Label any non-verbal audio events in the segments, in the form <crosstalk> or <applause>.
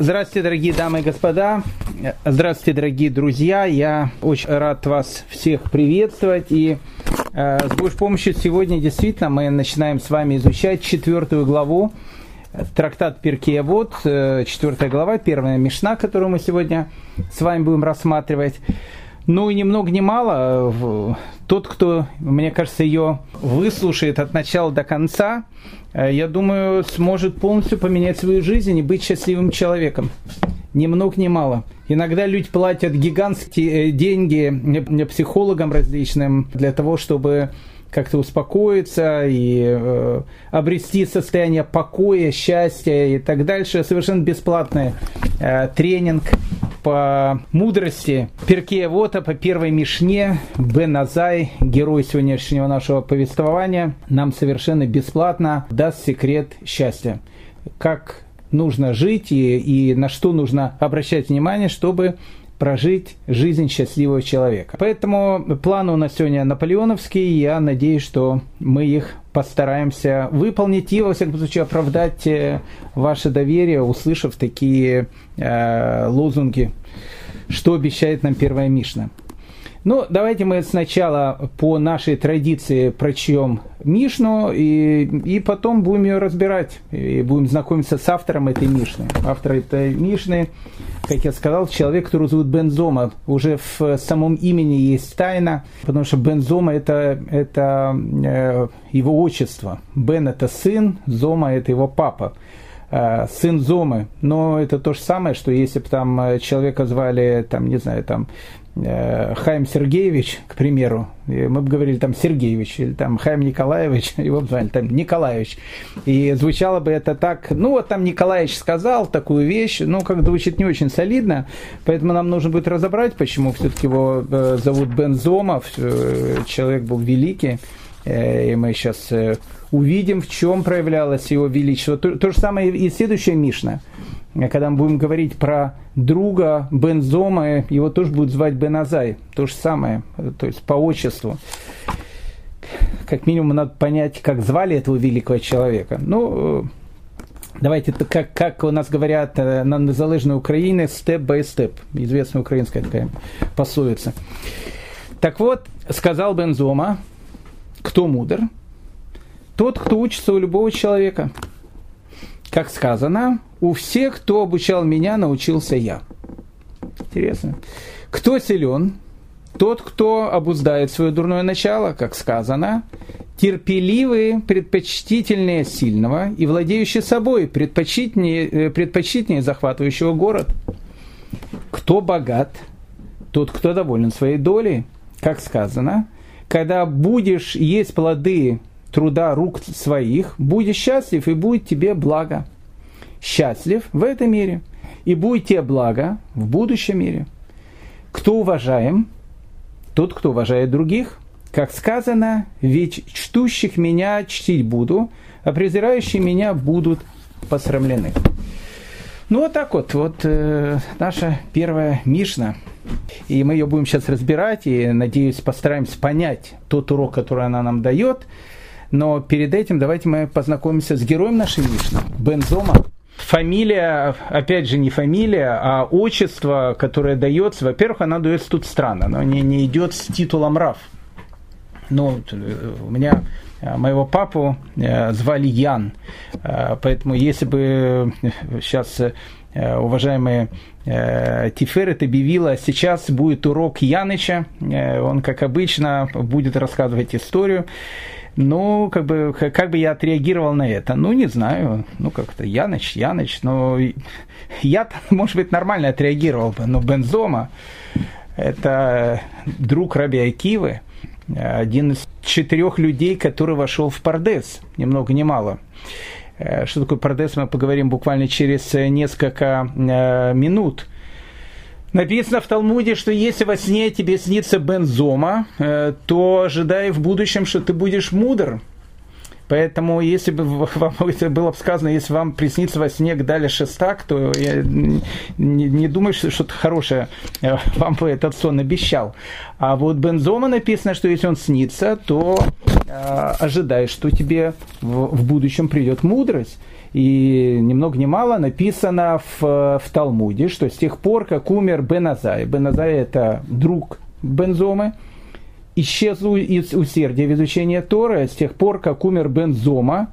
Здравствуйте, дорогие дамы и господа. Здравствуйте, дорогие друзья. Я очень рад вас всех приветствовать. И э, с Божьей помощью сегодня действительно мы начинаем с вами изучать четвертую главу трактат Перкея Вот, э, четвертая глава, первая мешна, которую мы сегодня с вами будем рассматривать. Ну и ни много ни мало, тот, кто, мне кажется, ее выслушает от начала до конца, э, я думаю, сможет полностью поменять свою жизнь и быть счастливым человеком. Ни много ни мало. Иногда люди платят гигантские э, деньги психологам различным для того, чтобы как-то успокоиться и э, обрести состояние покоя, счастья и так дальше. Совершенно бесплатный э, тренинг по мудрости Перкея Вота, по первой Мишне, Бен Азай, герой сегодняшнего нашего повествования, нам совершенно бесплатно даст секрет счастья. Как нужно жить и, и на что нужно обращать внимание, чтобы прожить жизнь счастливого человека. Поэтому планы у нас сегодня наполеоновские, я надеюсь, что мы их постараемся выполнить и, во всяком случае, оправдать э, ваше доверие, услышав такие э, лозунги, что обещает нам первая Мишна. Ну, давайте мы сначала по нашей традиции прочтем Мишну, и, и потом будем ее разбирать, и будем знакомиться с автором этой Мишны. Автор этой Мишны, как я сказал, человек, который зовут Бензома. Уже в самом имени есть тайна, потому что Бензома это, это э, его отчество. Бен это сын, Зома это его папа э, сын Зомы, но это то же самое, что если бы там э, человека звали, там, не знаю, там, Хайм Сергеевич, к примеру, мы бы говорили там Сергеевич, или там Хайм Николаевич, <laughs> его бы звали там Николаевич. И звучало бы это так, ну вот там Николаевич сказал такую вещь, ну как звучит не очень солидно, поэтому нам нужно будет разобрать, почему все-таки его э, зовут Бензомов, э, человек был великий, и мы сейчас увидим, в чем проявлялось его величество. То, то же самое и следующая Мишна – когда мы будем говорить про друга Бензома, его тоже будут звать Беназай, то же самое, то есть по отчеству. Как минимум надо понять, как звали этого великого человека. Ну, давайте, как, как у нас говорят э, на незалежной Украине, степ-бай-степ, известная украинская такая пословица. Так вот, сказал Бензома, кто мудр? Тот, кто учится у любого человека – как сказано, у всех, кто обучал меня, научился я. Интересно. Кто силен? Тот, кто обуздает свое дурное начало, как сказано, терпеливые, предпочтительнее сильного и владеющие собой, предпочтительнее, э, предпочтительнее захватывающего город. Кто богат? Тот, кто доволен своей долей, как сказано, когда будешь есть плоды труда рук своих, будешь счастлив и будет тебе благо. Счастлив в этом мире и будет тебе благо в будущем мире. Кто уважаем? Тот, кто уважает других. Как сказано, ведь чтущих меня чтить буду, а презирающие меня будут посрамлены. Ну вот так вот, вот э, наша первая Мишна. И мы ее будем сейчас разбирать, и, надеюсь, постараемся понять тот урок, который она нам дает. Но перед этим давайте мы познакомимся с героем нашей Мишны, Бензома. Фамилия, опять же, не фамилия, а отчество, которое дается, во-первых, она дается тут странно, но не, не идет с титулом Раф. Ну, у меня э, моего папу э, звали Ян, э, поэтому если бы сейчас уважаемые Тиферет объявила, сейчас будет урок Яныча, он, как обычно, будет рассказывать историю. Ну, как бы, как бы я отреагировал на это? Ну, не знаю. Ну, как-то Яныч, Яныч. Но я, <laughs> может быть, нормально отреагировал бы. Но Бензома – это друг Раби Акивы, один из четырех людей, который вошел в Пардес, ни много ни мало. Э, что такое Пардес, мы поговорим буквально через несколько э, минут – Написано в Талмуде, что если во сне тебе снится Бензома, э, то ожидай в будущем, что ты будешь мудр. Поэтому, если бы <laughs> вам это было бы сказано, если вам приснится во сне Гдаля Шестак, то я не, не думаю, что что-то хорошее э, <laughs> вам бы этот сон обещал. А вот Бензома написано, что если он снится, то ожидай, что тебе в, в будущем придет мудрость. И ни много ни мало написано в, в Талмуде, что с тех пор, как умер Беназай, Беназай это друг Бензомы, исчезло усердие в изучении Торы, с тех пор, как умер Бензома,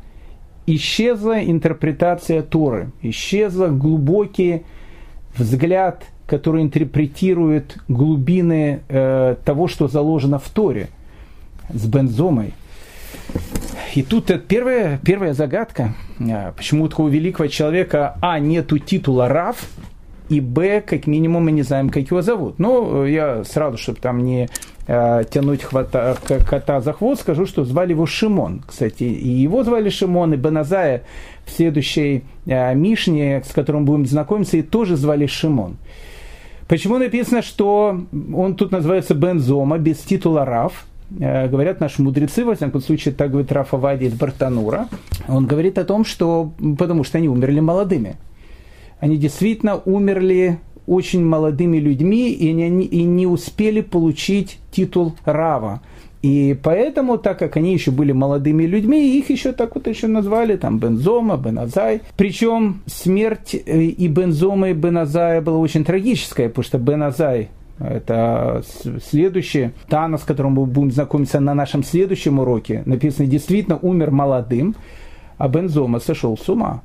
исчезла интерпретация Торы, исчезла глубокий взгляд, который интерпретирует глубины э, того, что заложено в Торе с Бензомой. И тут первая, первая загадка, а, почему у такого великого человека, а, нету титула Рав, и Б, как минимум, мы не знаем, как его зовут. Но я сразу, чтобы там не э, тянуть хвата, кота за хвост, скажу, что звали его Шимон. Кстати, и его звали Шимон, и Беназая в следующей э, Мишне, с которым будем знакомиться, и тоже звали Шимон. Почему написано, что он тут называется Бензома, без титула Рав? Э, говорят наши мудрецы, во всяком случае, так говорит Рафа Вади из Бартанура, он говорит о том, что потому что они умерли молодыми. Они действительно умерли очень молодыми людьми и не, и не успели получить титул Рава. И поэтому, так как они еще были молодыми людьми, их еще так вот еще назвали, там, Бензома, Беназай. Причем смерть э, и Бензома, и Беназая была очень трагическая, потому что Беназай это следующий Тана, с которым мы будем знакомиться на нашем следующем уроке. Написано, действительно умер молодым, а Бензома сошел с ума.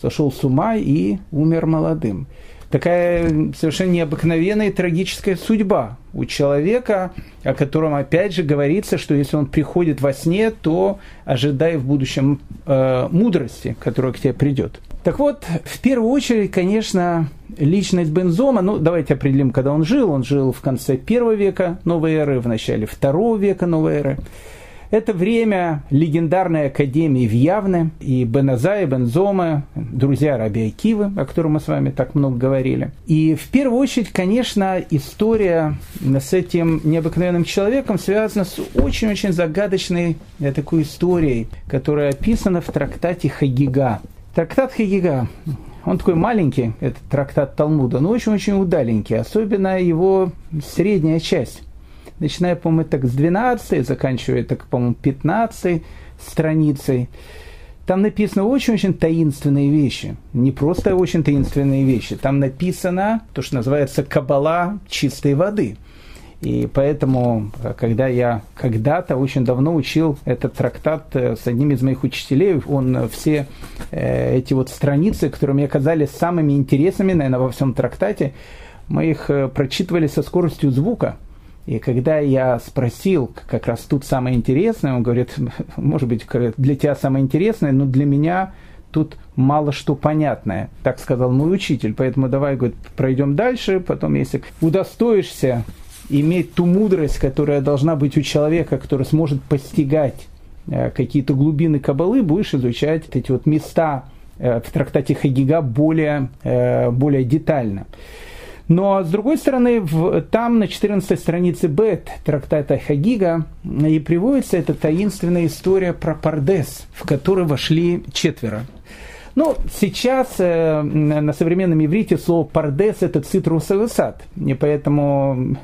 Сошел с ума и умер молодым. Такая совершенно необыкновенная и трагическая судьба у человека, о котором опять же говорится, что если он приходит во сне, то ожидай в будущем э, мудрости, которая к тебе придет. Так вот, в первую очередь, конечно, личность Бензома, ну, давайте определим, когда он жил. Он жил в конце первого века новой эры, в начале второго века новой эры. Это время легендарной академии в Явне, и Беназа и Бензома, друзья Раби Акивы, о котором мы с вами так много говорили. И в первую очередь, конечно, история с этим необыкновенным человеком связана с очень-очень загадочной такой историей, которая описана в трактате Хагига. Трактат Хагига, он такой маленький, этот трактат Талмуда, но очень-очень удаленький, особенно его средняя часть. Начиная, по-моему, так с 12, заканчивая так, по-моему, 15 страницей. Там написано очень-очень таинственные вещи. Не просто очень таинственные вещи. Там написано то, что называется кабала чистой воды – и поэтому, когда я когда-то очень давно учил этот трактат э, с одним из моих учителей, он все э, эти вот страницы, которые мне казались самыми интересными, наверное, во всем трактате, мы их э, прочитывали со скоростью звука. И когда я спросил, как раз тут самое интересное, он говорит, может быть, для тебя самое интересное, но для меня тут мало что понятное, так сказал мой учитель. Поэтому давай, говорит, пройдем дальше, потом, если удостоишься иметь ту мудрость, которая должна быть у человека, который сможет постигать э, какие-то глубины кабалы, будешь изучать эти вот места э, в трактате Хагига более, э, более детально. Но, с другой стороны, в, там на 14 странице Бет трактата Хагига и приводится эта таинственная история про Пардес, в который вошли четверо. Ну, сейчас э, на современном иврите слово «пардес» – это цитрусовый сад, и поэтому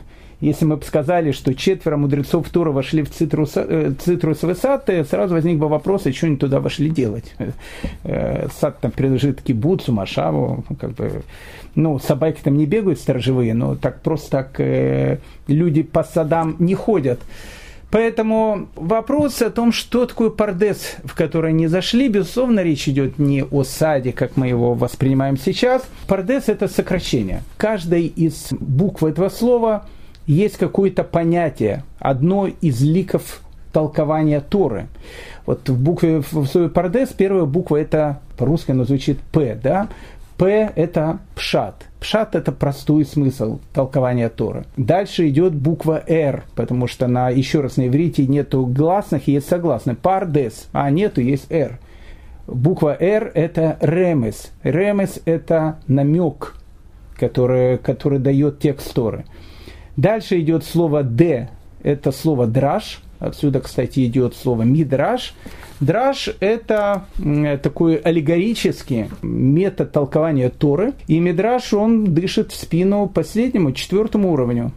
если мы бы сказали, что четверо мудрецов Тура вошли в цитрус, э, цитрусовый сад, сразу возник бы вопрос, а что они туда вошли делать? Э, сад там принадлежит кибуцу, машаву, как бы, ну, собаки там не бегают сторожевые, но так просто так э, люди по садам не ходят. Поэтому вопрос о том, что такое пардес, в который они зашли, безусловно, речь идет не о саде, как мы его воспринимаем сейчас. Пардес – это сокращение. Каждой из букв этого слова – есть какое-то понятие, одно из ликов толкования Торы. Вот в букве в слове «пардес» первая буква это, по-русски оно звучит «п», да? «П» это «пшат». «Пшат» – это простой смысл толкования Торы. Дальше идет буква «р», потому что на, еще раз, на иврите нету гласных, есть согласные. «Пардес», а нету, есть «р». Буква «р» – это «ремес». «Ремес» – это намек, который, который дает текст Торы. Дальше идет слово «д», это слово «драж», Отсюда, кстати, идет слово «мидраж». Драж – это такой аллегорический метод толкования Торы. И мидраж, он дышит в спину последнему, четвертому уровню.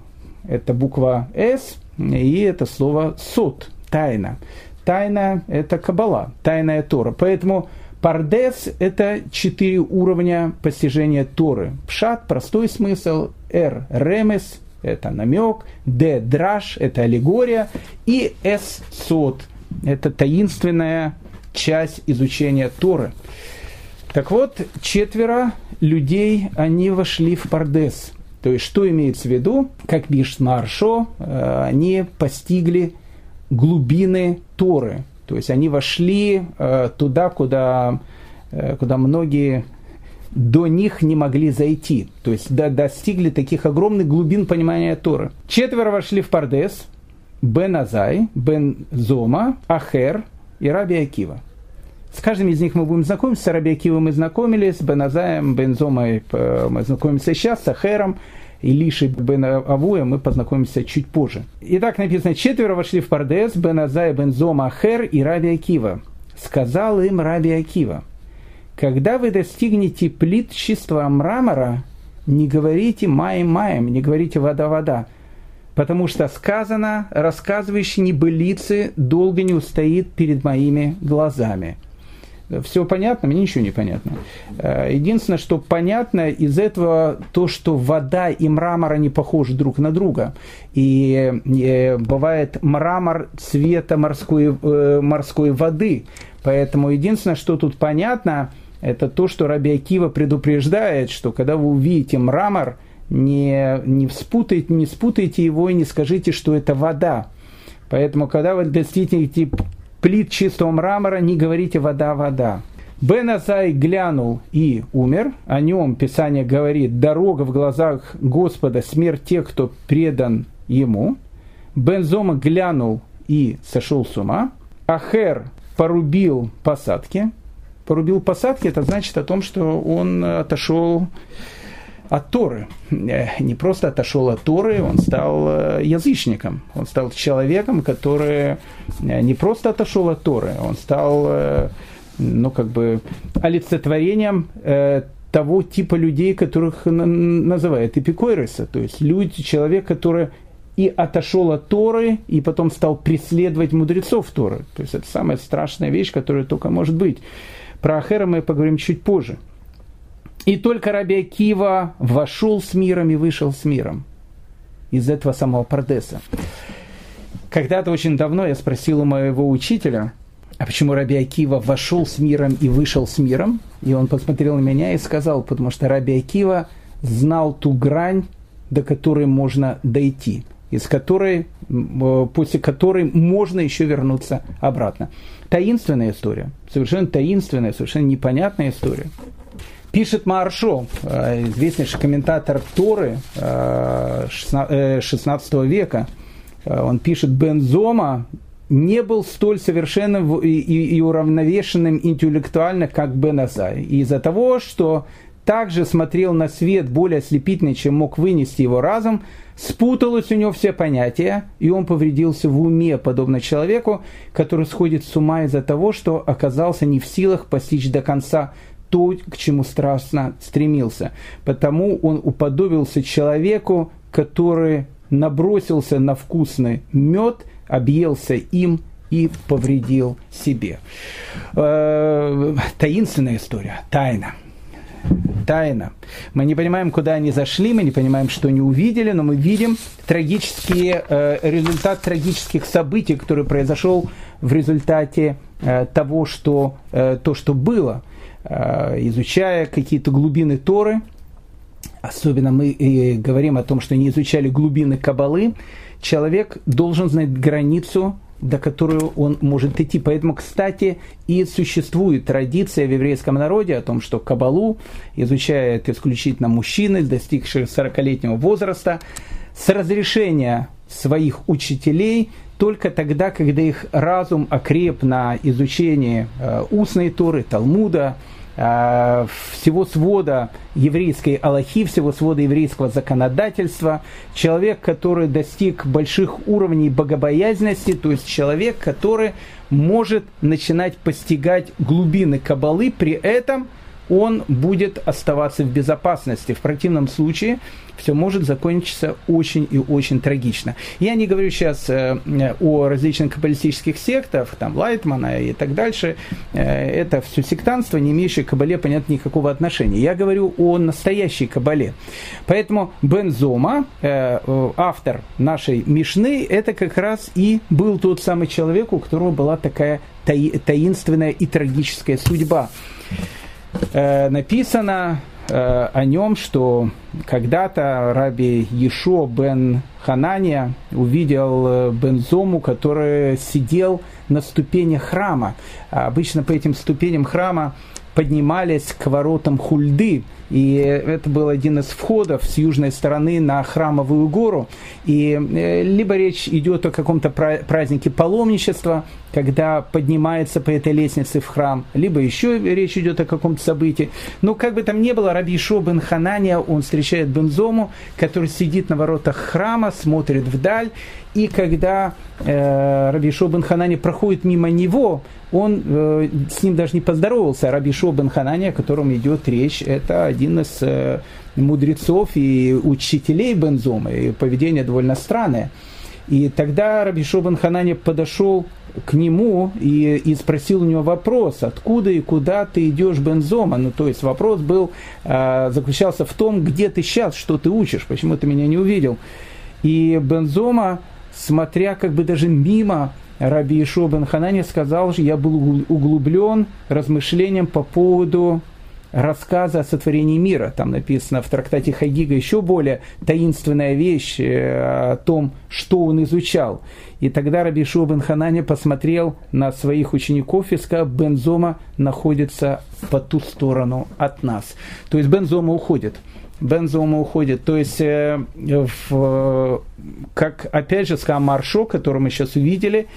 Это буква «с», и это слово «сот». тайна. Тайна – это Кабала, тайная Тора. Поэтому Пардес – это четыре уровня постижения Торы. Пшат – простой смысл, Р – ремес – это намек, Д – драж – это аллегория, и С – сот – это таинственная часть изучения Торы. Так вот, четверо людей, они вошли в Пардес. То есть, что имеется в виду? Как пишет Маршо, э, они постигли глубины Торы. То есть, они вошли э, туда, куда, э, куда многие до них не могли зайти. То есть, достигли таких огромных глубин понимания Торы. Четверо вошли в Пардес. Бен Азай, Бен Зома, Ахер и Раби Акива. С каждым из них мы будем знакомиться. С Раби Акивом мы знакомились, с Беназаем, Бензомой э, мы знакомимся сейчас, с Ахером и Лиши Бен Авуя мы познакомимся чуть позже. Итак, написано, четверо вошли в Пардес, Беназай, Бензома, Ахер и Раби Акива. Сказал им Раби Акива, когда вы достигнете плит чистого мрамора, не говорите маем маем, не говорите вода-вода, потому что сказано, рассказывающий небылицы долго не устоит перед моими глазами все понятно, мне ничего не понятно. Э, единственное, что понятно из этого, то, что вода и мрамор, они похожи друг на друга. И, и э, бывает мрамор цвета морской, э, морской воды. Поэтому единственное, что тут понятно, это то, что Раби Акива предупреждает, что когда вы увидите мрамор, не, не, спутайте, не спутайте его и не скажите, что это вода. Поэтому, когда вы достигнете плит чистого мрамора, не говорите вода, вода. Бен Азай глянул и умер. О нем Писание говорит, дорога в глазах Господа, смерть тех, кто предан ему. Бен Зома глянул и сошел с ума. Ахер порубил посадки. Порубил посадки, это значит о том, что он отошел от Торы. Э, не просто отошел от Торы, он стал э, язычником. Он стал человеком, который э, не просто отошел от Торы, он стал ну, как бы олицетворением того типа людей, которых называют эпикойреса, то есть люди, человек, который и отошел от Торы, и потом стал преследовать мудрецов Торы. То есть это самая страшная вещь, которая только может быть. Про Ахера мы поговорим чуть позже. И только Раби Акива вошел с миром и вышел с миром из этого самого Пардеса. Когда-то очень давно я спросил у моего учителя, а почему Раби Акива вошел с миром и вышел с миром? И он посмотрел на меня и сказал, потому что Раби Акива знал ту грань, до которой можно дойти, из которой, после которой можно еще вернуться обратно. Таинственная история, совершенно таинственная, совершенно непонятная история. Пишет Маршо, э, известнейший комментатор Торы 16 э, века, э, он пишет, Бензома не был столь совершенным и, уравновешенным интеллектуально, как Бен Азай. из-за того, что также смотрел на свет более ослепительный, чем мог вынести его разум, спуталось у него все понятия, и он повредился в уме, подобно человеку, который сходит с ума из-за того, что оказался не в силах постичь до конца то, к чему страстно стремился. Потому он уподобился человеку, который набросился на вкусный мед, объелся им и повредил себе. Э, таинственная история, тайна. Тайна. Мы не понимаем, куда они зашли, мы не понимаем, что они увидели, но мы видим трагический э, результат трагических событий, который произошел в результате э, того, что, э, то, что было. Э, изучая какие-то глубины Торы, особенно мы говорим о том, что не изучали глубины Кабалы, человек должен знать границу, до которой он может идти. Поэтому, кстати, и существует традиция в еврейском народе о том, что Кабалу изучают исключительно мужчины, достигшие 40-летнего возраста, с разрешения своих учителей только тогда, когда их разум окреп на изучении э, устной Торы, Талмуда, всего свода еврейской Аллахи, всего свода еврейского законодательства, человек, который достиг больших уровней богобоязненности, то есть человек, который может начинать постигать глубины Кабалы, при этом он будет оставаться в безопасности. В противном случае все может закончиться очень и очень трагично. Я не говорю сейчас э, о различных каббалистических сектах, там Лайтмана и так дальше. Э, это все сектанство, не имеющее к кабале, понятно, никакого отношения. Я говорю о настоящей кабале. Поэтому Бензома, э, автор нашей Мишны, это как раз и был тот самый человек, у которого была такая таинственная и трагическая судьба. Написано Э, о нем, что когда-то раби Ешо бен Ханания увидел э, Бензому, который сидел на ступенях храма. Обычно по этим ступеням храма поднимались к воротам Хульды, и это был один из входов с южной стороны на храмовую гору. И э, либо речь идет о каком-то празднике паломничества, когда поднимается по этой лестнице в храм, либо еще речь идет о каком-то событии. Но как бы там ни было, Раби Шо бен Ханания, он встречает Бензому, который сидит на воротах храма, смотрит вдаль, и когда э, Раби Шо бен Ханания проходит мимо него, он э, с ним даже не поздоровался. Раби Шо бен Ханания, о котором идет речь, это один из э, мудрецов и учителей Бензома, и поведение довольно странное. И тогда Раби Шобан Ханани подошел к нему и, и спросил у него вопрос, откуда и куда ты идешь Бензома. Ну, то есть вопрос был, э, заключался в том, где ты сейчас, что ты учишь, почему ты меня не увидел. И Бензома, смотря как бы даже мимо Раби Ишо бен Ханани, сказал, что я был углублен размышлением по поводу рассказа о сотворении мира. Там написано в трактате Хагига еще более таинственная вещь э, о том, что он изучал. И тогда Раби Шуа бен Ханане посмотрел на своих учеников и сказал, Бензома находится по ту сторону от нас. То есть Бензома уходит. Бензома уходит. То есть, э, в, как опять же сказал Маршо, который мы сейчас увидели,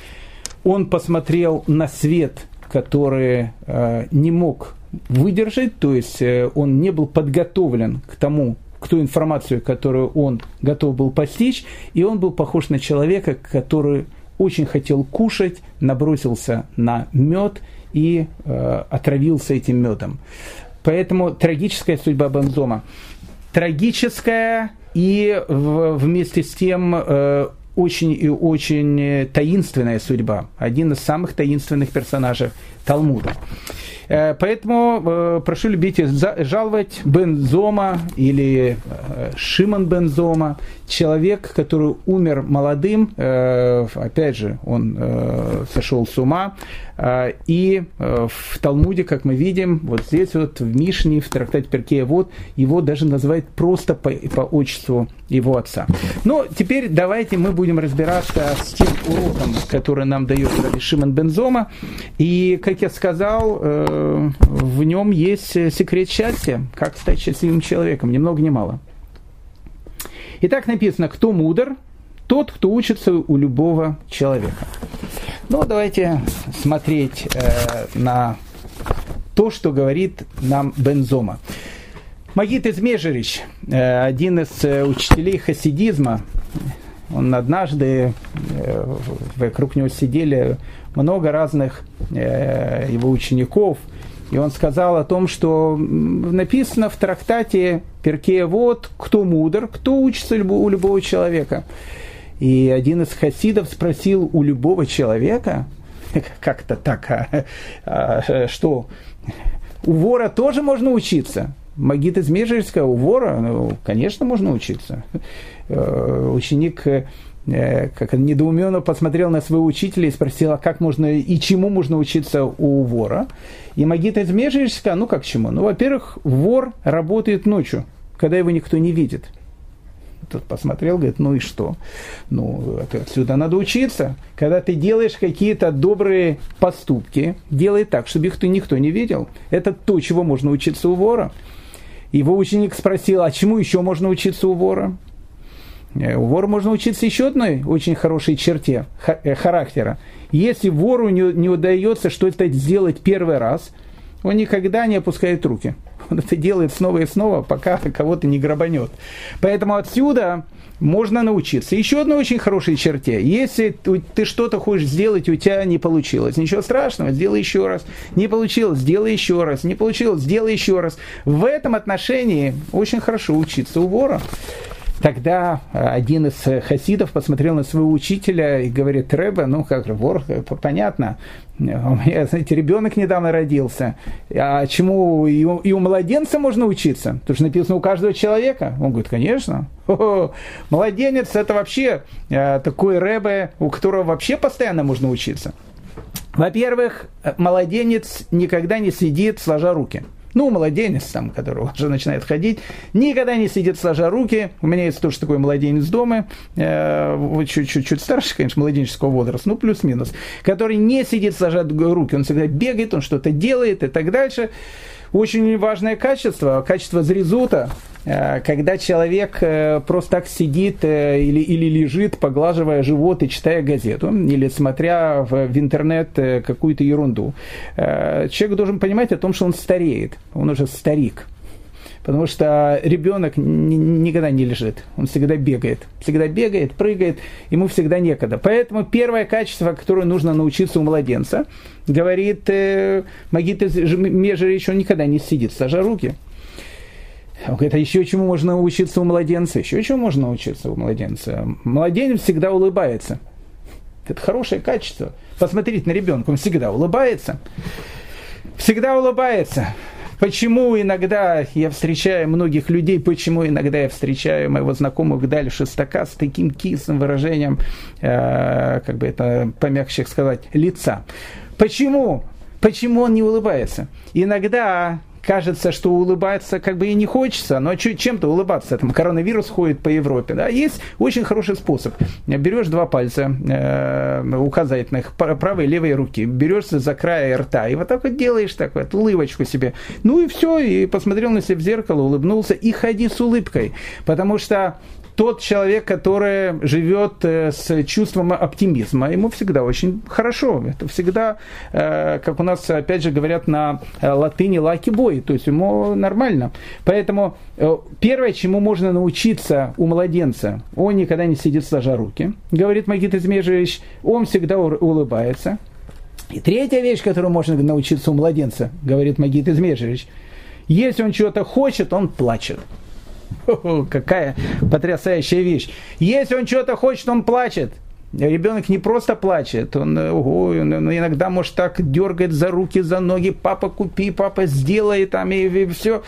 он посмотрел на свет, который э, не мог выдержать, то есть э, он не был подготовлен к тому, к ту информацию, которую он готов был постичь, и он был похож на человека, который очень хотел кушать, набросился на мед и э, отравился этим медом. Поэтому трагическая судьба Бензома. Трагическая и в, вместе с тем э, очень и очень таинственная судьба. Один из самых таинственных персонажей Талмуда. Э, поэтому э, прошу любить жаловать Бензома или э, Шимон Бензома, человек, который умер молодым, опять же, он сошел с ума, и в Талмуде, как мы видим, вот здесь вот в Мишне, в трактате Перкея, вот его даже называют просто по, по отчеству его отца. Но теперь давайте мы будем разбираться с тем уроком, который нам дает Шимон Бензома. И, как я сказал, в нем есть секрет счастья, как стать счастливым человеком, ни много ни мало. Итак, написано, кто мудр, тот, кто учится у любого человека. Ну, давайте смотреть э, на то, что говорит нам Бензома. Магит Измежерич, э, один из э, учителей хасидизма, он однажды, э, вокруг него сидели много разных э, его учеников, и он сказал о том, что написано в трактате Перкея вот, кто мудр, кто учится у любого человека. И один из хасидов спросил у любого человека, <laughs> как-то так, а, а, что у вора тоже можно учиться. Магит из Межерска у вора, ну, конечно, можно учиться. Э, ученик Э, как недоуменно посмотрел на своего учителя и спросил, а как можно и чему можно учиться у вора. И Магита Измежечка, ну как чему? Ну, во-первых, вор работает ночью, когда его никто не видит. Тот посмотрел, говорит, ну и что? Ну, отсюда надо учиться. Когда ты делаешь какие-то добрые поступки, делай так, чтобы их никто не видел. Это то, чего можно учиться у вора. Его ученик спросил, а чему еще можно учиться у вора? Э, у вора можно учиться еще одной очень хорошей черте э, характера. Если вору не, не удается что-то сделать первый раз, Он никогда не опускает руки. Он это делает снова и снова, пока кого-то не грабанет. Поэтому отсюда можно научиться. Еще одной очень хорошей черте. Если ты что-то хочешь сделать, у тебя не получилось. Ничего страшного, сделай еще раз. Не получилось, сделай еще раз. Не получилось, сделай еще раз. В этом отношении очень хорошо учиться у вора. Тогда э, один из э, хасидов посмотрел на своего учителя и говорит, Рэба, ну как же, вор, э, понятно, у меня, знаете, ребенок недавно родился, а чему и у, и у младенца можно учиться? Потому что написано у каждого человека. Он говорит, конечно. О, младенец это вообще такой рэбе, у которого вообще постоянно можно учиться. Во-первых, младенец никогда не сидит сложа руки. Ну, младенец там, который уже начинает ходить, никогда не сидит сложа руки. У меня есть тоже такой младенец дома, э, чуть-чуть старше, конечно, младенческого возраста, ну, плюс-минус, который не сидит сложа руки, он всегда бегает, он что-то делает и так дальше. Очень важное качество, качество зрезута, э, когда человек э, просто так сидит э, или, или лежит, поглаживая живот и читая газету, или смотря в, в интернет какую-то ерунду. Человек должен понимать о том, что он стареет, он уже старик. Потому что ребенок никогда не лежит, он всегда бегает. Всегда бегает, прыгает, ему всегда некогда. Поэтому первое качество, которое нужно научиться у младенца, говорит э, Магита Межерич, он никогда не сидит, сажа руки. Он говорит, а еще чему можно научиться у младенца? Еще чему можно научиться у младенца? Младенец всегда улыбается. Это хорошее качество. Посмотрите на ребенка, он всегда улыбается. Всегда улыбается. Почему иногда я встречаю многих людей, почему иногда я встречаю моего знакомого Гдаля Шестака с таким кислым выражением, э, как бы это помягче сказать, лица. Почему? Почему он не улыбается? Иногда кажется, что улыбаться как бы и не хочется, но чем-то улыбаться. Там коронавирус ходит по Европе. Да? Есть очень хороший способ. Берешь два пальца э, указательных, правой и левой руки, берешься за края рта и вот так вот делаешь так вот, улыбочку себе. Ну и все, и посмотрел на себя в зеркало, улыбнулся и ходи с улыбкой. Потому что тот человек, который живет э, с чувством оптимизма, ему всегда очень хорошо. Это всегда, э, как у нас, опять же, говорят на э, латыни лаки бой, то есть ему нормально. Поэтому первое, чему можно научиться у младенца, он никогда не сидит сложа руки, говорит Магит Измежевич, он всегда улыбается. И третья вещь, которую можно научиться у младенца, говорит Магит Измежевич, если он чего-то хочет, он плачет. Какая потрясающая вещь. Если он что-то хочет, он плачет. Ребенок не просто плачет, он, ого, он, он иногда может так дергать за руки, за ноги, папа купи, папа сделай там и, и все.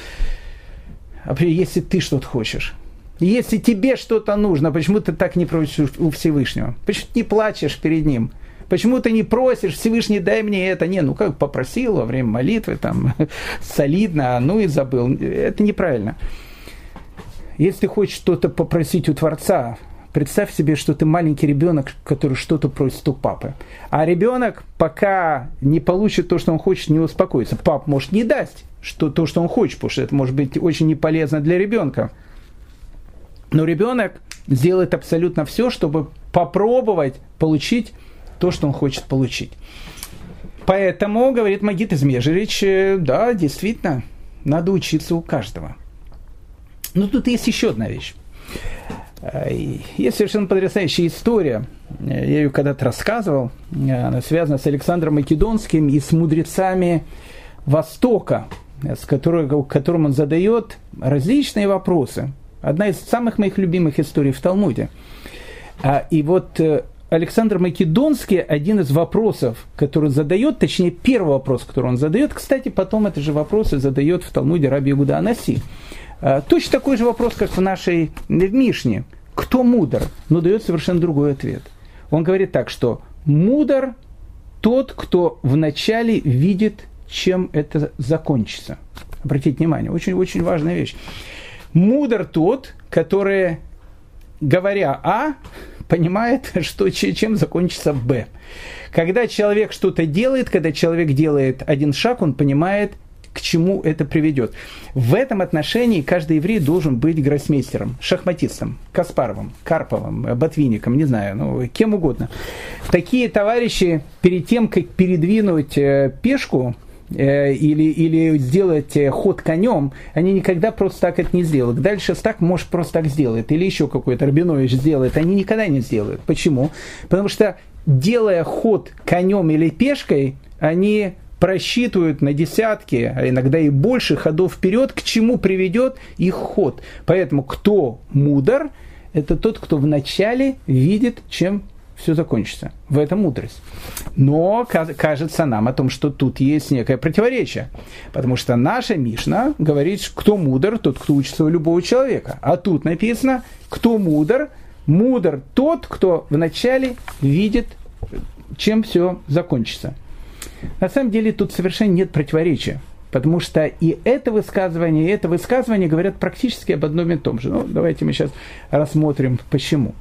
А если ты что-то хочешь, если тебе что-то нужно, почему ты так не просишь у Всевышнего? Почему ты не плачешь перед ним? Почему ты не просишь, Всевышний, дай мне это? Не, ну как попросил во время молитвы, там, <laughs> солидно, ну и забыл. Это неправильно. Если ты хочешь что-то попросить у Творца, представь себе, что ты маленький ребенок, который что-то просит у папы. А ребенок, пока не получит то, что он хочет, не успокоится. Пап может не дать что, то, что он хочет, потому что это может быть очень неполезно для ребенка. Но ребенок сделает абсолютно все, чтобы попробовать получить то, что он хочет получить. Поэтому, говорит Магит Измежевич, да, действительно, надо учиться у каждого. Но тут есть еще одна вещь. Э, есть совершенно потрясающая история. Я ее когда-то рассказывал. Она связана с Александром Македонским и с мудрецами Востока, с которой, которым он задает различные вопросы. Одна из самых моих любимых историй в Талмуде. А, и вот э, Александр Македонский один из вопросов, который задает, точнее, первый вопрос, который он задает, кстати, потом это же вопросы задает в Талмуде Раби Гуда Анаси. А, точно такой же вопрос, как в нашей в Мишне. Кто мудр? Но дает совершенно другой ответ. Он говорит так, что мудр тот, кто вначале видит, чем это закончится. Обратите внимание, очень-очень важная вещь. Мудр тот, который, говоря А, понимает, <laughs> что, чем закончится Б. Когда человек что-то делает, когда человек делает один шаг, он понимает, к чему это приведет. В этом отношении каждый еврей должен быть гроссмейстером, шахматистом, Каспаровым, Карповым, Ботвинником, не знаю, ну, кем угодно. Такие товарищи перед тем, как передвинуть э, пешку, или, или сделать э, ход конем, они никогда просто так это не сделают. Дальше так может просто так сделать, или еще какой-то Рабинович сделает, они никогда не сделают. Почему? Потому что делая ход конем или пешкой, они просчитывают на десятки, а иногда и больше ходов вперед, к чему приведет их ход. Поэтому кто мудр, это тот, кто вначале видит, чем все закончится. В этом мудрость. Но кажется нам о том, что тут есть некое противоречие. Потому что наша Мишна говорит, кто мудр, тот, кто учится у любого человека. А тут написано, кто мудр, мудр тот, кто вначале видит, чем все закончится. На самом деле тут совершенно нет противоречия. Потому что и это высказывание, и это высказывание говорят практически об одном и том же. Ну, давайте мы сейчас рассмотрим, почему.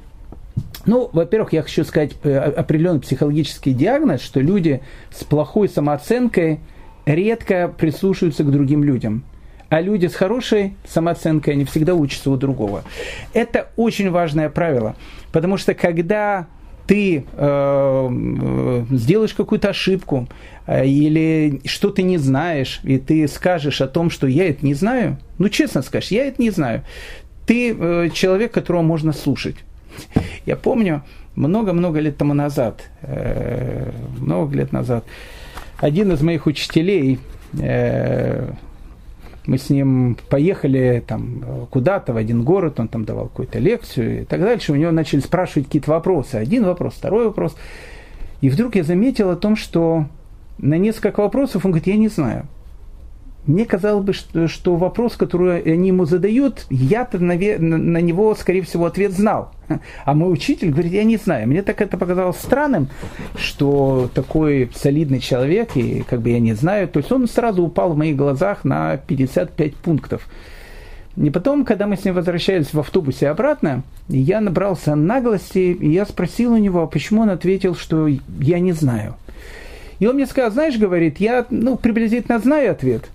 Ну, во-первых, я хочу сказать э, определенный психологический диагноз, что люди с плохой самооценкой редко прислушиваются к другим людям. А люди с хорошей самооценкой, они всегда учатся у другого. Это очень важное правило, потому что когда ты э, э, сделаешь какую-то ошибку э, или что ты не знаешь, и ты скажешь о том, что я это не знаю, ну честно скажешь, я это не знаю, ты э, человек, которого можно слушать. Я помню, много-много лет тому назад, э, много лет назад, один из моих учителей, э, мы с ним поехали там куда-то в один город, он там давал какую-то лекцию и так дальше. У него начали спрашивать какие-то вопросы. Один вопрос, второй вопрос. И вдруг я заметил о том, что на несколько вопросов он говорит, я не знаю мне казалось бы, что, что вопрос, который они ему задают, я-то на, на него, скорее всего, ответ знал. <laughs> А мой учитель говорит, я не знаю. Мне так это показалось странным, что такой солидный человек, и как бы я не знаю, то есть он сразу упал в моих глазах на 55 пунктов. И потом, когда мы с ним возвращались в автобусе обратно, я набрался наглости, и я спросил у него, почему он ответил, что я не знаю. И он мне сказал, знаешь, говорит, я ну, приблизительно знаю ответ –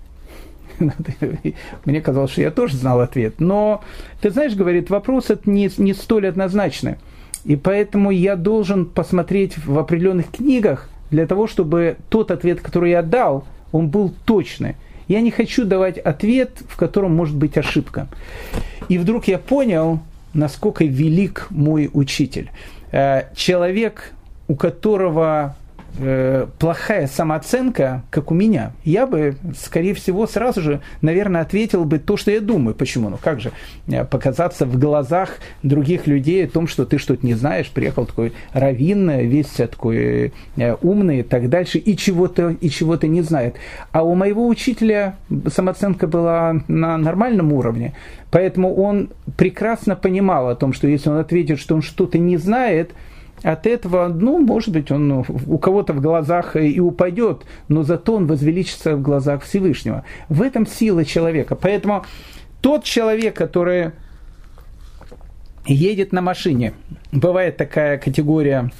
<laughs> Мне казалось, что я тоже знал ответ. Но, ты знаешь, говорит, вопрос это не, не столь однозначный. И поэтому я должен посмотреть в определенных книгах для того, чтобы тот ответ, который я дал, он был точный. Я не хочу давать ответ, в котором может быть ошибка. И вдруг я понял, насколько велик мой учитель. Э, человек, у которого э, плохая самооценка, как у меня, я бы, скорее всего, сразу же, наверное, ответил бы то, что я думаю. Почему? Ну как же э, показаться в глазах других людей о том, что ты что-то не знаешь, приехал такой раввин, весь такой э, умный и так дальше, и чего-то, и чего-то не знает. А у моего учителя самооценка была на нормальном уровне, поэтому он прекрасно понимал о том, что если он ответит, что он что-то не знает, от этого, ну, может быть, он у кого-то в глазах и упадет, но зато он возвеличится в глазах Всевышнего. В этом сила человека. Поэтому тот человек, который едет на машине, бывает такая категория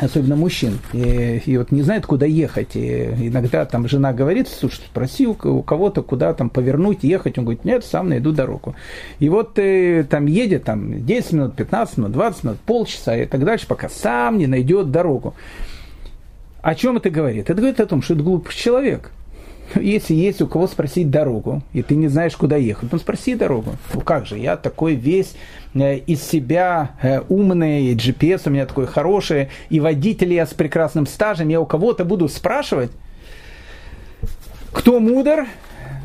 особенно мужчин, и, и вот не знает, куда ехать. И иногда там жена говорит, слушай, спроси у, кого-то, куда там повернуть, ехать. Он говорит, нет, сам найду дорогу. И вот э, там едет там 10 минут, 15 минут, 20 минут, полчаса и так дальше, пока сам не найдет дорогу. О чем это говорит? Это говорит о том, что это глупый человек – если есть у кого спросить дорогу, и ты не знаешь, куда ехать, ну спроси дорогу. Ну как же, я такой весь э, из себя э, умный, GPS у меня такой хороший, и водитель я с прекрасным стажем, я у кого-то буду спрашивать, кто мудр,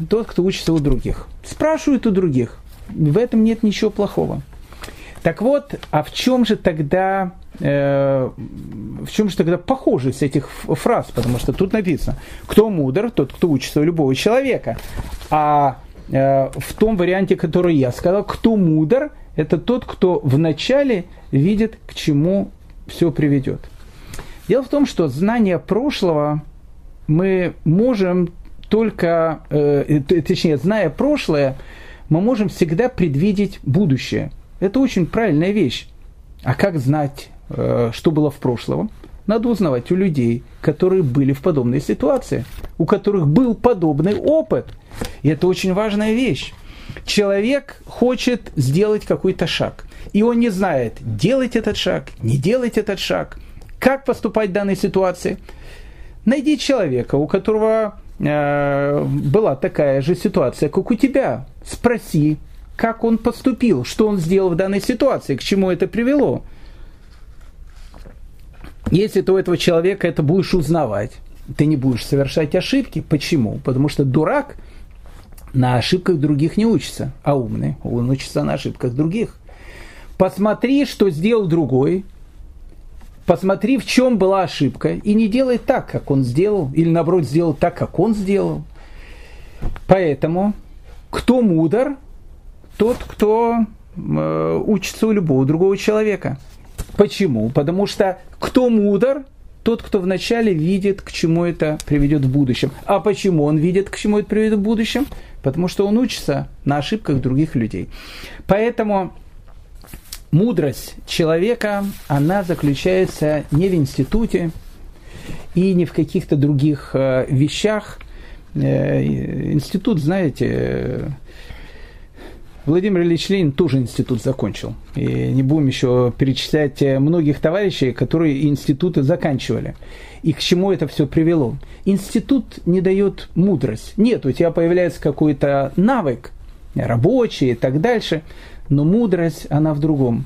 тот, кто учится у других. Спрашивают у других. В этом нет ничего плохого. Так вот, а в чем же тогда э, в чем же тогда похожесть этих фраз? Потому что тут написано, кто мудр, тот, кто учится у любого человека. А э, в том варианте, который я сказал, кто мудр, это тот, кто вначале видит, к чему все приведет. Дело в том, что знание прошлого мы можем только, э, точнее, зная прошлое, мы можем всегда предвидеть будущее. Это очень правильная вещь. А как знать, э, что было в прошлом? Надо узнавать у людей, которые были в подобной ситуации, у которых был подобный опыт. И это очень важная вещь. Человек хочет сделать какой-то шаг, и он не знает, делать этот шаг, не делать этот шаг, как поступать в данной ситуации. Найди человека, у которого э, была такая же ситуация, как у тебя. Спроси, как он поступил, что он сделал в данной ситуации, к чему это привело. Если ты у этого человека это будешь узнавать, ты не будешь совершать ошибки. Почему? Потому что дурак на ошибках других не учится, а умный, он учится на ошибках других. Посмотри, что сделал другой, посмотри, в чем была ошибка, и не делай так, как он сделал, или наоборот, сделал так, как он сделал. Поэтому, кто мудр, тот, кто э, учится у любого другого человека. Почему? Потому что кто мудр, тот, кто вначале видит, к чему это приведет в будущем. А почему он видит, к чему это приведет в будущем? Потому что он учится на ошибках других людей. Поэтому мудрость человека, она заключается не в институте и не в каких-то других э, вещах. Э, институт, знаете, Владимир Ильич Ленин тоже институт закончил. И не будем еще перечислять э, многих товарищей, которые институты заканчивали. И к чему это все привело? Институт не дает мудрость. Нет, у тебя появляется какой-то навык, рабочий и так дальше, но мудрость, она в другом.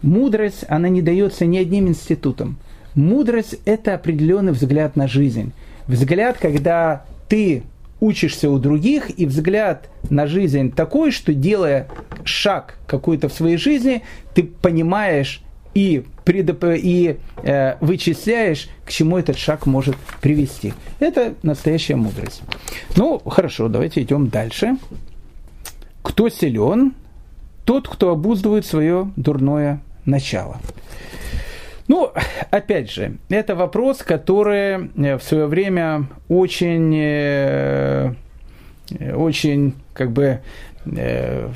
Мудрость, она не дается ни одним институтом. Мудрость – это определенный взгляд на жизнь. Взгляд, когда ты учишься у других, и взгляд на жизнь такой, что делая шаг какой-то в своей жизни, ты понимаешь и, предоп... и э, вычисляешь, к чему этот шаг может привести. Это настоящая мудрость. Ну, хорошо, давайте идем дальше. Кто силен? Тот, кто обуздывает свое дурное начало. Ну, опять же, это вопрос, который э, в свое время очень, э, очень как бы э,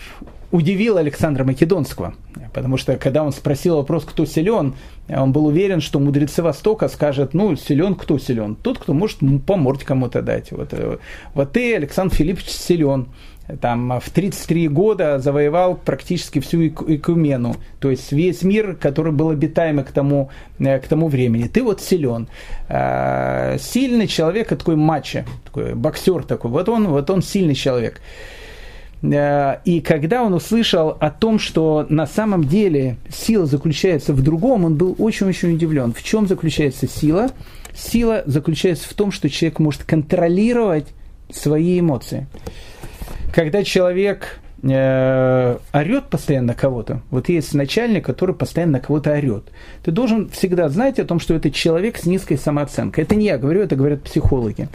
удивил Александра Македонского. Потому что, когда он спросил вопрос, кто силен, он был уверен, что мудрецы Востока скажут, ну, силен кто силен? Тот, кто может по морде кому-то дать. Вот, вот ты, Александр Филиппович, силен там, в 33 года завоевал практически всю Икумену, то есть весь мир, который был обитаемый к тому, э, к тому времени. Ты вот силен. А, сильный человек, такой матча, такой боксер такой, вот он, вот он сильный человек. А, и когда он услышал о том, что на самом деле сила заключается в другом, он был очень-очень удивлен. В чем заключается сила? Сила заключается в том, что человек может контролировать свои эмоции когда человек э, орет постоянно кого-то, вот есть начальник, который постоянно кого-то орет, ты должен всегда знать о том, что это человек с низкой самооценкой. Это не я говорю, это говорят психологи.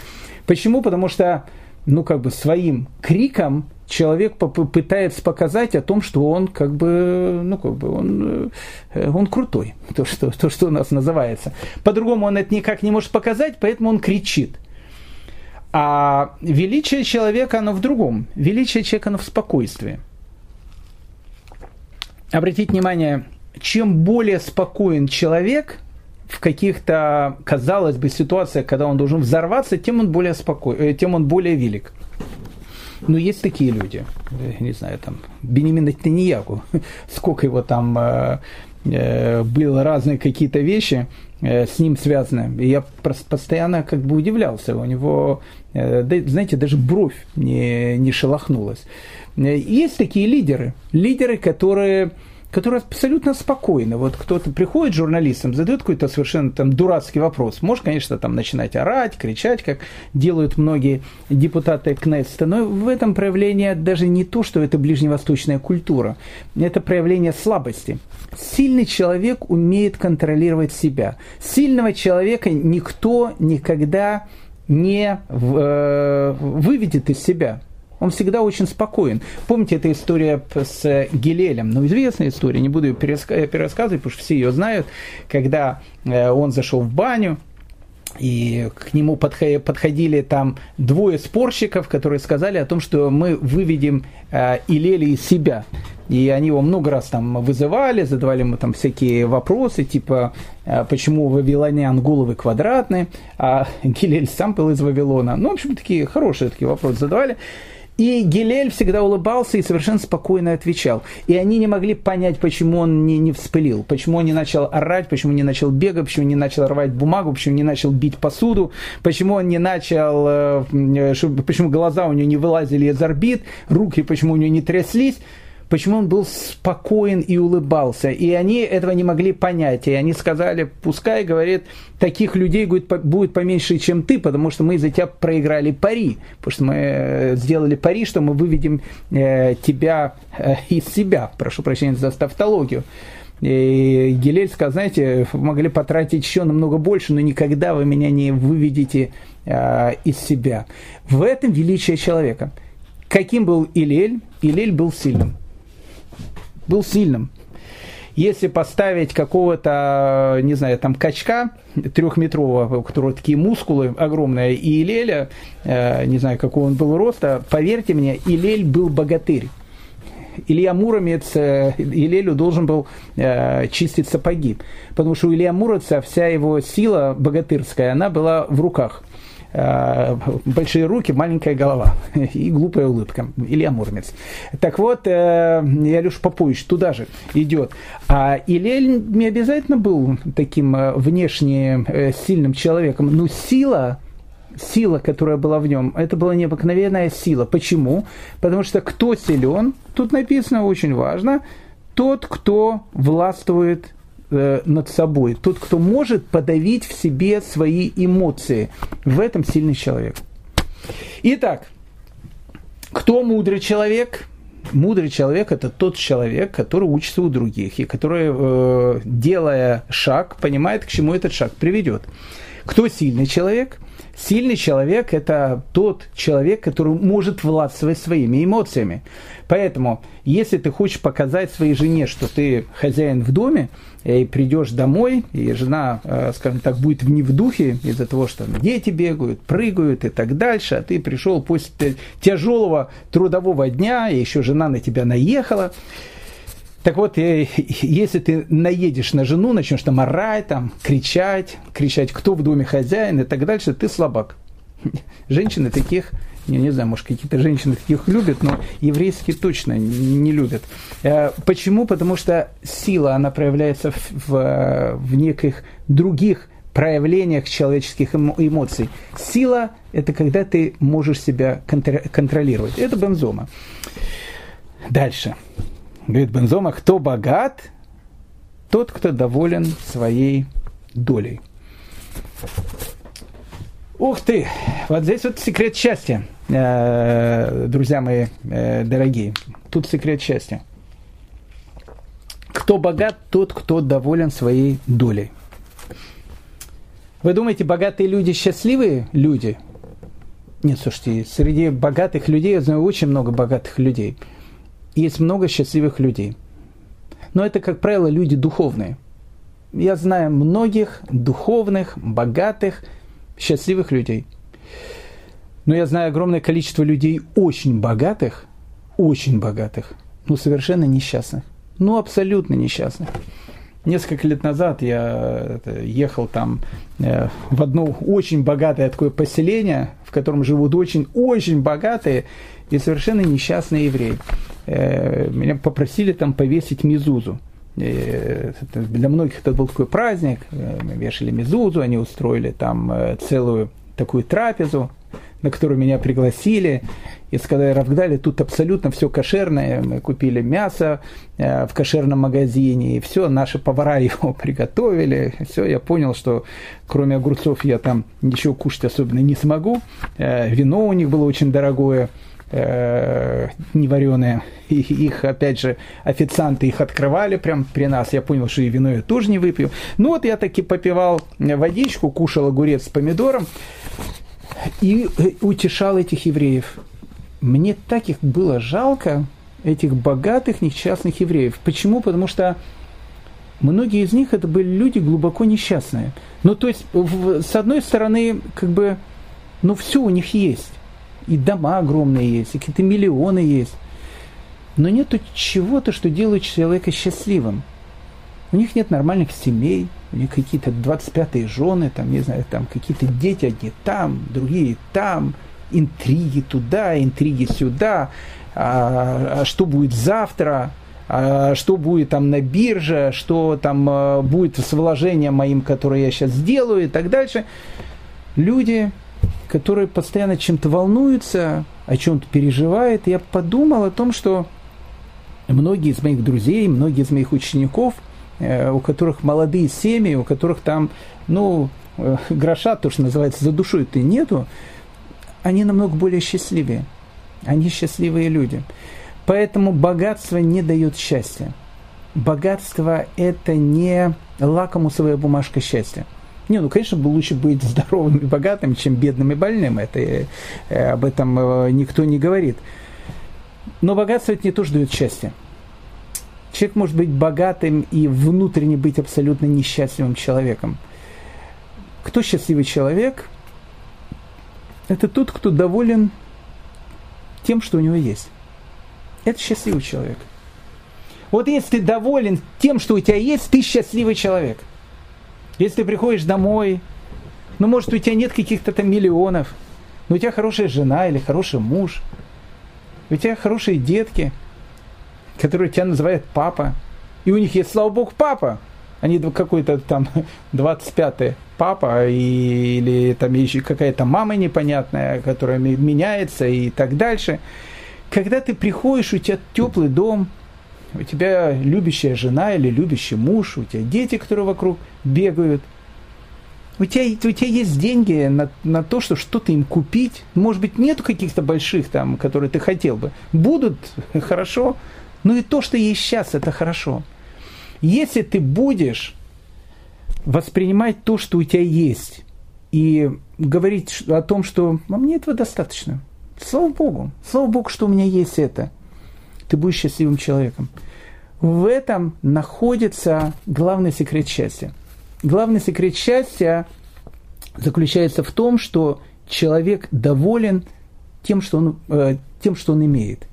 Почему? Потому что, ну, как бы своим криком человек пытается показать о том, что он как бы, ну, как бы он, э, он крутой, <laughs> то что, то, что у нас называется. По-другому он это никак не может показать, поэтому он кричит. А величие человека, оно в другом. Величие человека, оно в спокойствии. Обратите внимание, чем более спокоен человек в каких-то, казалось бы, ситуациях, когда он должен взорваться, тем он более спокоен, э, тем он более велик. Но есть такие люди, не знаю, там, Бенемин Нетаньягу, <laughs> сколько его там э, э, было разные какие-то вещи э, с ним связаны. И я постоянно как бы удивлялся. У него знаете, даже бровь не, не шелохнулась. Есть такие лидеры, лидеры, которые которые абсолютно спокойны. Вот кто-то приходит журналистам, задает какой-то совершенно там дурацкий вопрос. Может, конечно, там начинать орать, кричать, как делают многие депутаты Кнессета, но в этом проявление даже не то, что это ближневосточная культура, это проявление слабости. Сильный человек умеет контролировать себя. Сильного человека никто никогда не э, выведет из себя. Он всегда очень спокоен. Помните, эта история с Гелелем? Ну, известная история, не буду ее пересказывать, потому что все ее знают. Когда э, он зашел в баню, и к нему подходили там двое спорщиков, которые сказали о том, что мы выведем э, Илели из себя. И они его много раз там вызывали, задавали ему там всякие вопросы, типа, э, почему вавилонян головы квадратные, а Гилель сам был из Вавилона. Ну, в общем, такие хорошие такие вопросы задавали. И Гилель всегда улыбался и совершенно спокойно отвечал. И они не могли понять, почему он не, не вспылил, почему он не начал орать, почему не начал бегать, почему не начал рвать бумагу, почему не начал бить посуду, почему он не начал, э, почему глаза у него не вылазили из орбит, руки почему у него не тряслись почему он был спокоен и улыбался. И они этого не могли понять. И они сказали, пускай, говорит, таких людей будет, будет поменьше, чем ты, потому что мы из-за тебя проиграли пари. Потому что мы э, сделали пари, что мы выведем э, тебя э, из себя. Прошу прощения за тавтологию. И Гилель сказал, знаете, вы могли потратить еще намного больше, но никогда вы меня не выведете э, из себя. В этом величие человека. Каким был Илель? Илель был сильным был сильным. Если поставить какого-то, не знаю, там качка трехметрового, у которого такие мускулы огромные, и Илеля, э, не знаю, какого он был роста, поверьте мне, Илель был богатырь. Илья Муромец э, Илелю должен был э, чистить сапоги, потому что у Илья Муромца вся его сила богатырская, она была в руках – большие руки, маленькая голова <laughs> и глупая улыбка. Илья Муромец. Так вот, э, Илюш Попович туда же идет. А Илья не обязательно был таким э, внешне сильным человеком, но сила сила, которая была в нем, это была необыкновенная сила. Почему? Потому что кто силен, тут написано очень важно, тот, кто властвует Э, над собой, тот, кто может подавить в себе свои эмоции. В этом сильный человек. Итак, кто мудрый человек? Мудрый человек – это тот человек, который учится у других, и который, э, делая шаг, понимает, к чему этот шаг приведет. Кто сильный человек? Сильный человек – это тот человек, который может властвовать своими эмоциями. Поэтому, если ты хочешь показать своей жене, что ты хозяин в доме, и придешь домой, и жена, э, скажем так, будет не в духе из-за того, что дети бегают, прыгают и так дальше, а ты пришел после тяжелого трудового дня, и еще жена на тебя наехала, так вот, э, <laughs> если ты наедешь на жену, начнешь там орать, там, кричать, кричать, кто в доме хозяин и так дальше, ты слабак. <laughs> Женщины таких я не знаю, может, какие-то женщины таких любят, но еврейские точно не любят. Э, почему? Потому что сила, она проявляется в, в, в неких других проявлениях человеческих эмоций. Сила – это когда ты можешь себя контролировать. Это бензома. Дальше. Говорит Бензома, кто богат, тот, кто доволен своей долей. Ух ты! Вот здесь вот секрет счастья, э, друзья мои э, дорогие. Тут секрет счастья. Кто богат, тот, кто доволен своей долей. Вы думаете, богатые люди счастливые люди? Нет, слушайте, среди богатых людей, я знаю очень много богатых людей. Есть много счастливых людей. Но это, как правило, люди духовные. Я знаю многих духовных, богатых, счастливых людей. Но я знаю огромное количество людей очень богатых, очень богатых, но совершенно несчастных. Ну, абсолютно несчастных. Несколько лет назад я ехал там э, в одно очень богатое такое поселение, в котором живут очень-очень богатые и совершенно несчастные евреи. Э, меня попросили там повесить мизузу. Э, для многих это был такой праздник, э, мы вешали мезузу, они устроили там целую такую трапезу, на которую меня пригласили, и сказали, Равгдали, тут абсолютно все кошерное, мы купили мясо в кошерном магазине, и все, наши повара <laughs> его приготовили, все, я понял, что кроме огурцов я там ничего кушать особенно не смогу, вино у них было очень дорогое, э, невареные. И их, опять же, официанты их открывали прям при нас. Я понял, что и вино я тоже не выпью. Ну вот я таки попивал водичку, кушал огурец с помидором и э, утешал этих евреев. Мне так их было жалко, этих богатых, несчастных евреев. Почему? Потому что многие из них это были люди глубоко несчастные. Ну, то есть, с одной стороны, как бы, ну, все у них есть и дома огромные есть, и какие-то миллионы есть. Но нету чего-то, что делает человека счастливым. У них нет нормальных семей, у них какие-то 25-е жены, там, не знаю, там какие-то дети одни там, другие там, интриги туда, интриги сюда, а, а что будет завтра, а, что будет там на бирже, что там а, будет с вложением моим, которое я сейчас сделаю и так дальше. Люди, которые постоянно чем-то волнуются, о чем-то переживают, я подумал о том, что многие из моих друзей, многие из моих учеников, э, у которых молодые семьи, у которых там, ну, э, гроша, то, что называется, за душой-то нету, они намного более счастливее. Они счастливые люди. Поэтому богатство не дает счастья. Богатство – это не лакомусовая бумажка счастья. Не, ну, конечно, лучше быть <laughs> здоровым и богатым, чем бедным и больным. Это, э, об этом э, никто не говорит. Но богатство это не то, что дает счастье. Человек может быть богатым и внутренне быть абсолютно несчастливым человеком. Кто счастливый человек? Это тот, кто доволен тем, что у него есть. Это счастливый человек. Вот если ты доволен тем, что у тебя есть, ты счастливый человек. Если ты приходишь домой, ну, может, у тебя нет каких-то там миллионов, но у тебя хорошая жена или хороший муж, у тебя хорошие детки, которые тебя называют папа, и у них есть, слава богу, папа, а не какой-то там <laughs> 25-й папа или там еще какая-то мама непонятная, которая меняется и так дальше – когда ты приходишь, у тебя теплый дом, у тебя любящая жена или любящий муж, у тебя дети, которые вокруг бегают, у тебя, у тебя есть деньги на, на то, что что-то им купить. Может быть, нету каких-то больших там, которые ты хотел бы. Будут, <laughs> хорошо. Но и то, что есть сейчас, это хорошо. Если ты будешь воспринимать то, что у тебя есть, и говорить о том, что а мне этого достаточно – Слава Богу, слава Богу, что у меня есть это. Ты будешь счастливым человеком. В этом находится главный секрет счастья. Главный секрет счастья заключается в том, что человек доволен тем, что он, э, тем, что он имеет.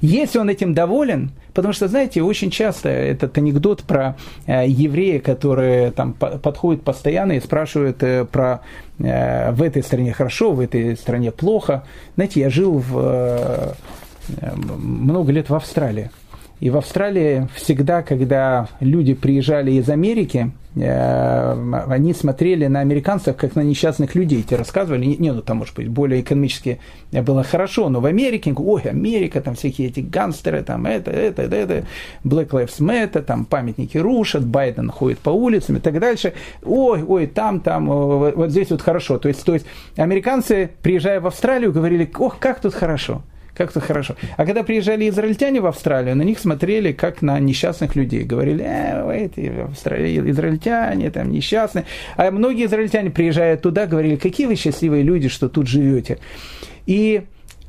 Если он этим доволен, потому что, знаете, очень часто этот анекдот про э, еврея, которые там по- подходят постоянно и спрашивают э, про э, в этой стране хорошо, в этой стране плохо. Знаете, я жил в, э, много лет в Австралии. И в Австралии всегда, когда люди приезжали из Америки, э, они смотрели на американцев как на несчастных людей. Те рассказывали, не, ну там, может быть, более экономически было хорошо, но в Америке, ой, Америка, там всякие эти гангстеры, там это, это, это, это, Black Lives Matter, там памятники рушат, Байден ходит по улицам и так дальше. Ой, ой, там, там, вот здесь вот хорошо. То есть, то есть американцы, приезжая в Австралию, говорили, ох, как тут хорошо как-то хорошо. А когда приезжали израильтяне в Австралию, на них смотрели как на несчастных людей. Говорили, э, эти израильтяне там несчастные. А многие израильтяне, приезжая туда, говорили, какие вы счастливые люди, что тут живете. И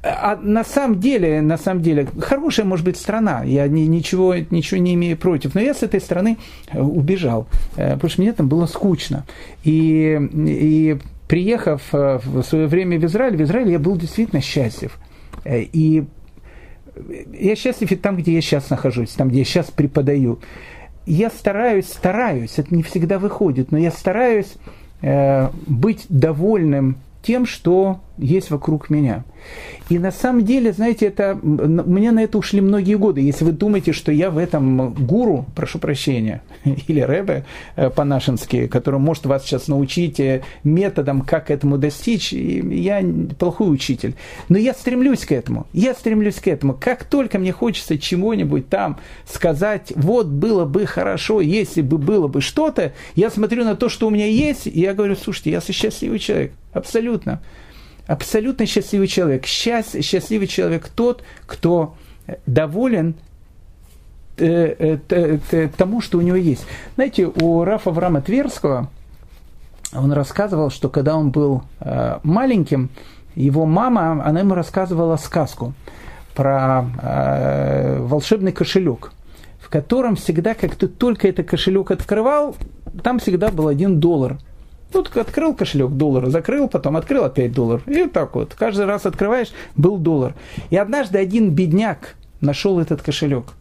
а на самом деле, на самом деле, хорошая может быть страна, я ни, ничего, ничего не имею против, но я с этой страны э, убежал, э, потому что мне там было скучно. И, и приехав э, в свое время в Израиль, в Израиле я был действительно счастлив – и я счастлив и там, где я сейчас нахожусь, там, где я сейчас преподаю. Я стараюсь, стараюсь, это не всегда выходит, но я стараюсь э, быть довольным тем, что есть вокруг меня. И на самом деле, знаете, это, мне на это ушли многие годы. Если вы думаете, что я в этом гуру, прошу прощения, <laughs> или рэбе э, по-нашенски, который может вас сейчас научить э, методом, как этому достичь, я плохой учитель. Но я стремлюсь к этому. Я стремлюсь к этому. Как только мне хочется чего-нибудь там сказать, вот было бы хорошо, если бы было бы что-то, я смотрю на то, что у меня есть, и я говорю, слушайте, я счастливый человек. Абсолютно абсолютно счастливый человек. Счаст, счастливый человек тот, кто доволен э, э, тому, что у него есть. Знаете, у Рафа Врама Тверского он рассказывал, что когда он был э, маленьким, его мама, она ему рассказывала сказку про волшебный кошелек, в котором всегда, как ты только этот кошелек открывал, там всегда был один доллар – Тут открыл кошелек, доллар, закрыл, потом открыл опять доллар. И вот так вот. Каждый раз открываешь, был доллар. И однажды один бедняк нашел этот кошелек.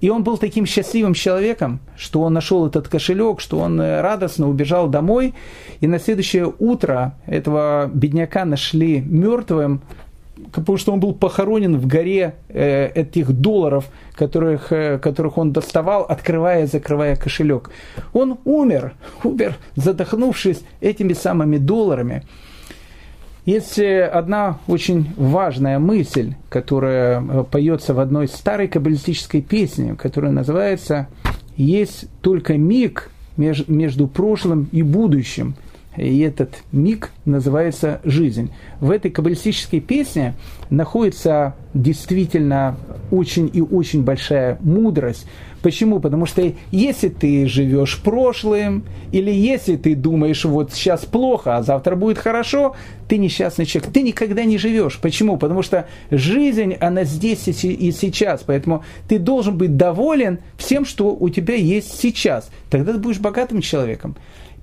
И он был таким счастливым человеком, что он нашел этот кошелек, что он э, радостно убежал домой. И на следующее утро этого бедняка нашли мертвым, потому что он был похоронен в горе э, этих долларов, которых, э, которых он доставал, открывая и закрывая кошелек. Он умер, <laughs> умер, задохнувшись этими самыми долларами. Есть одна очень важная мысль, которая э, поется в одной старой каббалистической песне, которая называется «Есть только миг между прошлым и будущим». И этот миг называется «Жизнь». В этой каббалистической песне находится действительно очень и очень большая мудрость, Почему? Потому что если ты живешь прошлым, или если ты думаешь, вот сейчас плохо, а завтра будет хорошо, ты несчастный человек. Ты никогда не живешь. Почему? Потому что жизнь, она здесь и сейчас. Поэтому ты должен быть доволен всем, что у тебя есть сейчас. Тогда ты будешь богатым человеком.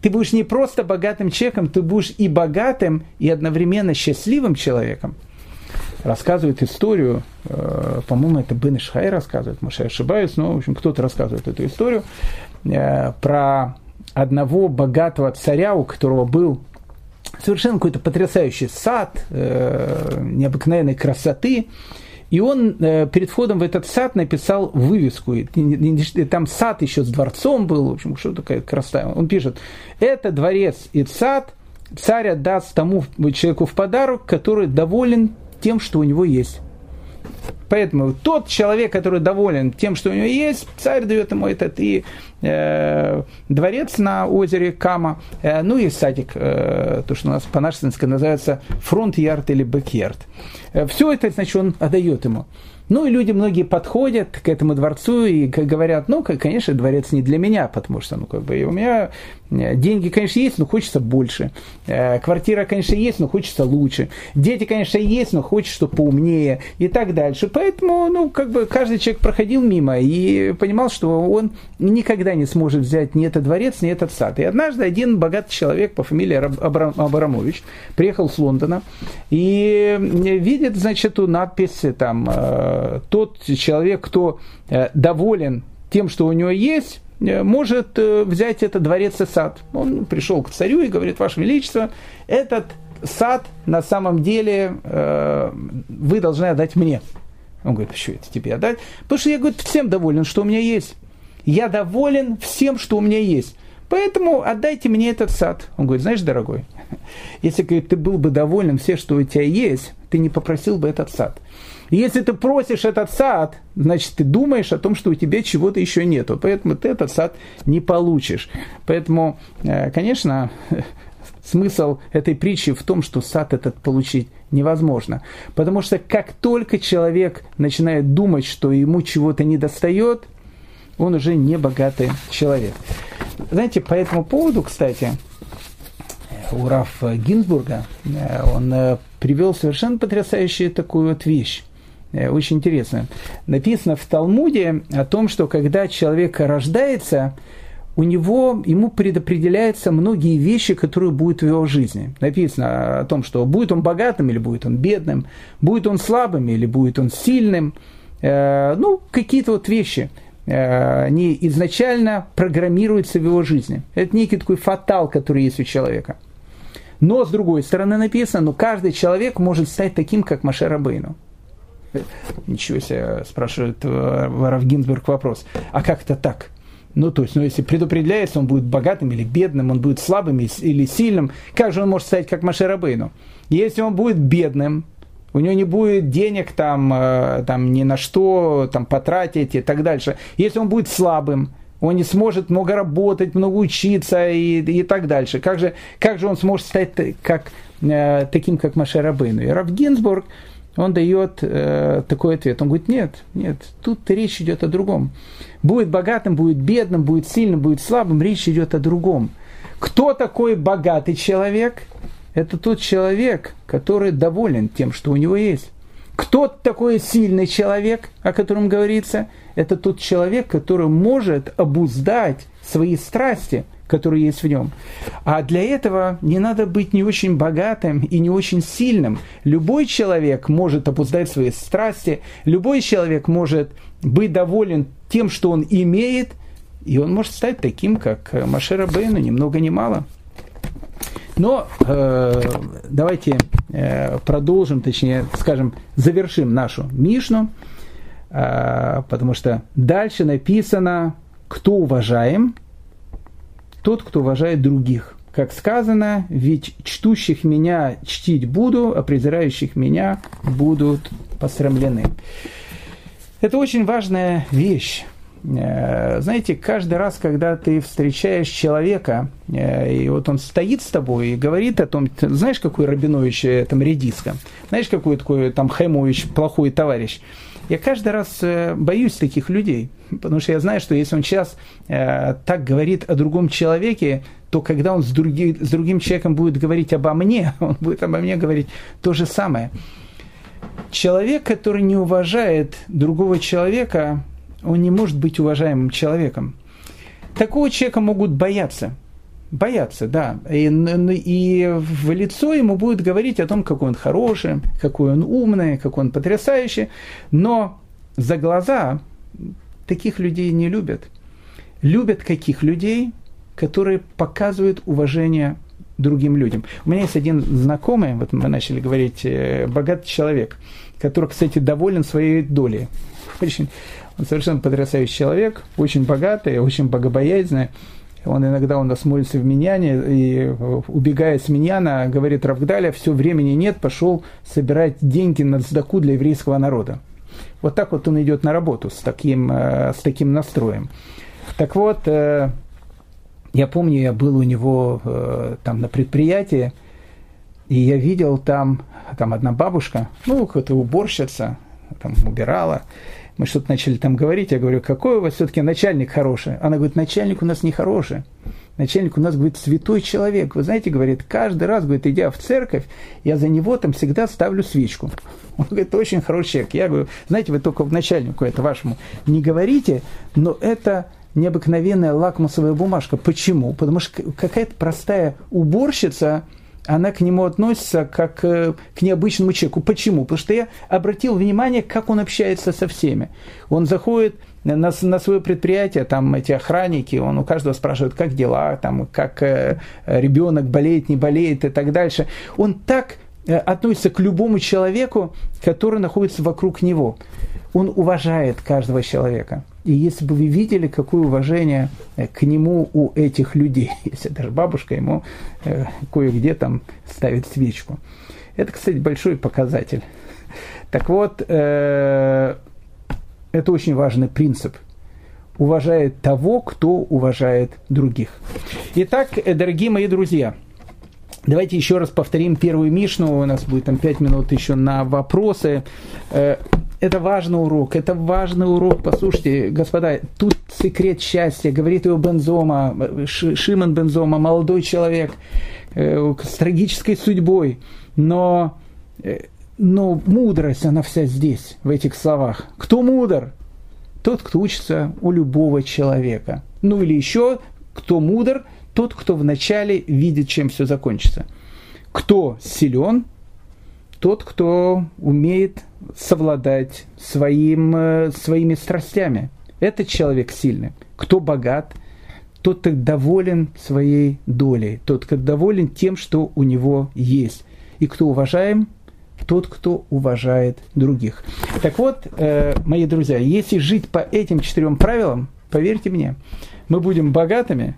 Ты будешь не просто богатым человеком, ты будешь и богатым, и одновременно счастливым человеком. Рассказывает историю, э, по-моему, это Бен Ишхай рассказывает, может, я ошибаюсь, но, в общем, кто-то рассказывает эту историю э, про одного богатого царя, у которого был совершенно какой-то потрясающий сад, э, необыкновенной красоты, и он э, перед входом в этот сад написал вывеску. Там сад еще с дворцом был, в общем, что такая красота. Он пишет, это дворец и сад, царь отдаст тому человеку в подарок, который доволен тем, что у него есть. Поэтому тот человек, который доволен тем, что у него есть, царь дает ему этот и э, дворец на озере Кама, э, ну и садик, э, то, что у нас по-нашенски называется фронт-ярд или бэк-ярд. Э, все это, значит, он отдает ему. Ну и люди многие подходят к этому дворцу и говорят, ну, конечно, дворец не для меня, потому что, ну, как бы, у меня деньги, конечно, есть, но хочется больше. Э, квартира, конечно, есть, но хочется лучше. Дети, конечно, есть, но хочется, поумнее и так дальше. Поэтому, ну, как бы, каждый человек проходил мимо и понимал, что он никогда не сможет взять ни этот дворец, ни этот сад. И однажды один богатый человек по фамилии Абрам, Абрамович приехал с Лондона и видит, значит, эту надпись там тот человек, кто э, доволен тем, что у него есть, э, может э, взять этот дворец и сад. Он пришел к царю и говорит, Ваше Величество, этот сад на самом деле вы должны отдать мне. Он говорит, почему это тебе отдать? Потому что я, говорит, всем доволен, что у меня есть. Я доволен всем, что у меня есть. Поэтому отдайте мне этот сад. Он говорит, знаешь, дорогой, если говорит, ты был бы доволен всем, что у тебя есть, ты не попросил бы этот сад. Если ты просишь этот сад, значит, ты думаешь о том, что у тебя чего-то еще нету. Поэтому ты этот сад не получишь. Поэтому, э, конечно, <laughs> смысл этой притчи в том, что сад этот получить невозможно. Потому что как только человек начинает думать, что ему чего-то не достает, он уже не богатый человек. Знаете, по этому поводу, кстати, у Рафа Гинзбурга, э, он э, привел совершенно потрясающую такую вот вещь. Э, очень интересно. Написано в Талмуде о том, что когда человек рождается, у него, ему предопределяются многие вещи, которые будут в его жизни. Написано о том, что будет он богатым или будет он бедным, будет он слабым или будет он сильным. Э, ну, какие-то вот вещи, э, они изначально программируются в его жизни. Это некий такой фатал, который есть у человека. Но, с другой стороны, написано, ну, каждый человек может стать таким, как Маше Рабейну. <laughs> Ничего себе, спрашивает э, Варов Гинзбург вопрос. А как это так? Ну, то есть, ну, если предопределяется, он будет богатым или бедным, он будет слабым или сильным, как же он может стать как Машерабейну? Если он будет бедным, у него не будет денег там, э, там ни на что там, потратить и так дальше. Если он будет слабым, он не сможет много работать, много учиться и, и так дальше. Как же, как же он сможет стать как, э, таким, как Маше Рабейну? И Рав Гинзбург, он дает э, такой ответ. Он говорит, нет, нет, тут речь идет о другом. Будет богатым, будет бедным, будет сильным, будет слабым, речь идет о другом. Кто такой богатый человек? Это тот человек, который доволен тем, что у него есть. Кто такой сильный человек, о котором говорится? Это тот человек, который может обуздать свои страсти, который есть в нем. А для этого не надо быть не очень богатым и не очень сильным. Любой человек может опуздать свои страсти, любой человек может быть доволен тем, что он имеет, и он может стать таким, как Машера Бейну, ни много ни мало. Но э, давайте э, продолжим, точнее, скажем, завершим нашу Мишну, э, потому что дальше написано, кто уважаем, тот, кто уважает других. Как сказано, ведь чтущих меня чтить буду, а презирающих меня будут посрамлены. Это очень важная вещь. Э, знаете, каждый раз, когда ты встречаешь человека, э, и вот он стоит с тобой и говорит о том, знаешь, какой Рабинович э, там редиска, знаешь, какой такой там Хаймович плохой товарищ. Я каждый раз боюсь таких людей, потому что я знаю, что если он сейчас э, так говорит о другом человеке, то когда он с, други, с другим человеком будет говорить обо мне, <laughs> он будет обо мне говорить то же самое. Человек, который не уважает другого человека, он не может быть уважаемым человеком. Такого человека могут бояться. Бояться, да. И, и в лицо ему будет говорить о том, какой он хороший, какой он умный, какой он потрясающий. Но за глаза таких людей не любят. Любят каких людей, которые показывают уважение другим людям. У меня есть один знакомый, вот мы начали говорить, э, богатый человек, который, кстати, доволен своей долей. Очень он совершенно потрясающий человек, очень богатый, очень богобоязненный. Он иногда у нас молится в Миньяне, и убегая с Миньяна, говорит Равгдаля, все времени нет, пошел собирать деньги на сдаку для еврейского народа. Вот так вот он идет на работу с таким, э, с таким настроем. Так вот, э, я помню, я был у него э, там на предприятии, и я видел там, там одна бабушка, ну, какая-то уборщица, там убирала, мы что-то начали там говорить, я говорю, какой у вас все-таки начальник хороший? Она говорит, начальник у нас не хороший. Начальник у нас, говорит, святой человек. Вы знаете, говорит, каждый раз, говорит, идя в церковь, я за него там всегда ставлю свечку. <laughs> Он говорит, очень хороший человек. Я говорю, знаете, вы только начальнику это вашему не говорите, но это необыкновенная лакмусовая бумажка. Почему? Потому что какая-то простая уборщица, она к нему относится как э, к необычному человеку. Почему? Потому что я обратил внимание, как он общается со всеми. Он заходит на, на свое предприятие, там эти охранники, он у каждого спрашивает, как дела, там, как э, ребенок болеет, не болеет и так дальше. Он так э, относится к любому человеку, который находится вокруг него. Он уважает каждого человека. И если бы вы видели, какое уважение э, к нему у этих людей, <laughs> если даже бабушка ему э, кое-где там ставит свечку. Это, кстати, большой показатель. Так вот, это очень важный принцип. Уважает того, кто уважает других. Итак, дорогие мои друзья, Давайте еще раз повторим первую Мишну. У нас будет там пять минут еще на вопросы это важный урок, это важный урок. Послушайте, господа, тут секрет счастья, говорит его Бензома, Шимон Бензома, молодой человек э, с трагической судьбой, но, э, но мудрость, она вся здесь, в этих словах. Кто мудр? Тот, кто учится у любого человека. Ну или еще, кто мудр? Тот, кто вначале видит, чем все закончится. Кто силен? Тот, кто умеет совладать своим, э, своими страстями. Этот человек сильный. Кто богат, тот, кто доволен своей долей, тот, кто доволен тем, что у него есть. И кто уважаем, тот, кто уважает других. Так вот, э, мои друзья, если жить по этим четырем правилам, поверьте мне, мы будем богатыми,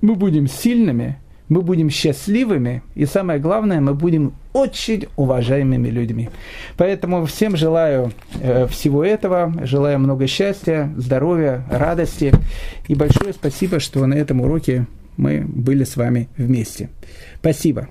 мы будем сильными, мы будем счастливыми, и самое главное, мы будем очень уважаемыми людьми. Поэтому всем желаю э, всего этого, желаю много счастья, здоровья, радости, и большое спасибо, что на этом уроке мы были с вами вместе. Спасибо.